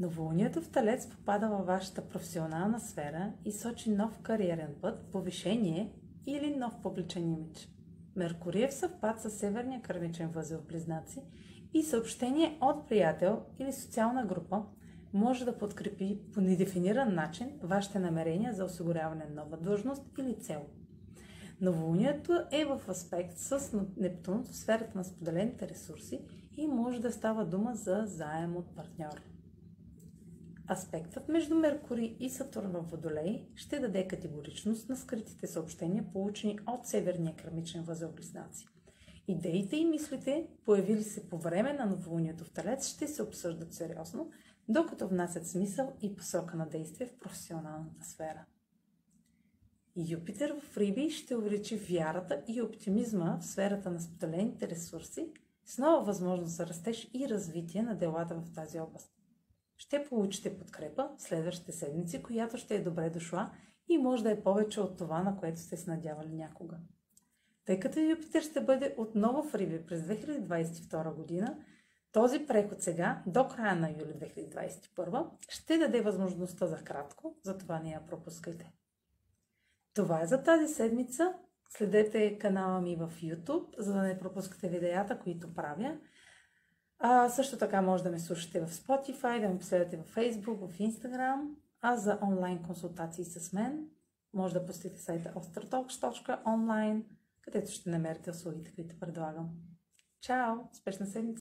Новолунието в Талец попада във вашата професионална сфера и сочи нов кариерен път, повишение или нов публичен имидж. Меркурий е в съвпад с северния кърмичен възел Близнаци и съобщение от приятел или социална група може да подкрепи по недефиниран начин вашите намерения за осигуряване на нова длъжност или цел. Новолунието е в аспект с Нептун в сферата на споделените ресурси и може да става дума за заем от партньор. Аспектът между Меркурий и Сатурн в Водолей ще даде категоричност на скритите съобщения, получени от Северния кърмичен възел Близнаци. Идеите и мислите, появили се по време на новолунието в Талец, ще се обсъждат сериозно, докато внасят смисъл и посока на действие в професионалната сфера. Юпитер в Риби ще увеличи вярата и оптимизма в сферата на споделените ресурси с нова възможност за растеж и развитие на делата в тази област ще получите подкрепа в следващите седмици, която ще е добре дошла и може да е повече от това, на което сте се надявали някога. Тъй като Юпитер ще бъде отново в Риби през 2022 година, този преход сега, до края на юли 2021, ще даде възможността за кратко, затова не я пропускайте. Това е за тази седмица. Следете канала ми в YouTube, за да не пропускате видеята, които правя. А, също така може да ме слушате в Spotify, да ме последвате в Facebook, в Instagram, а за онлайн консултации с мен може да посетите сайта ostertalks.online, където ще намерите услугите, които предлагам. Чао! Успешна седмица!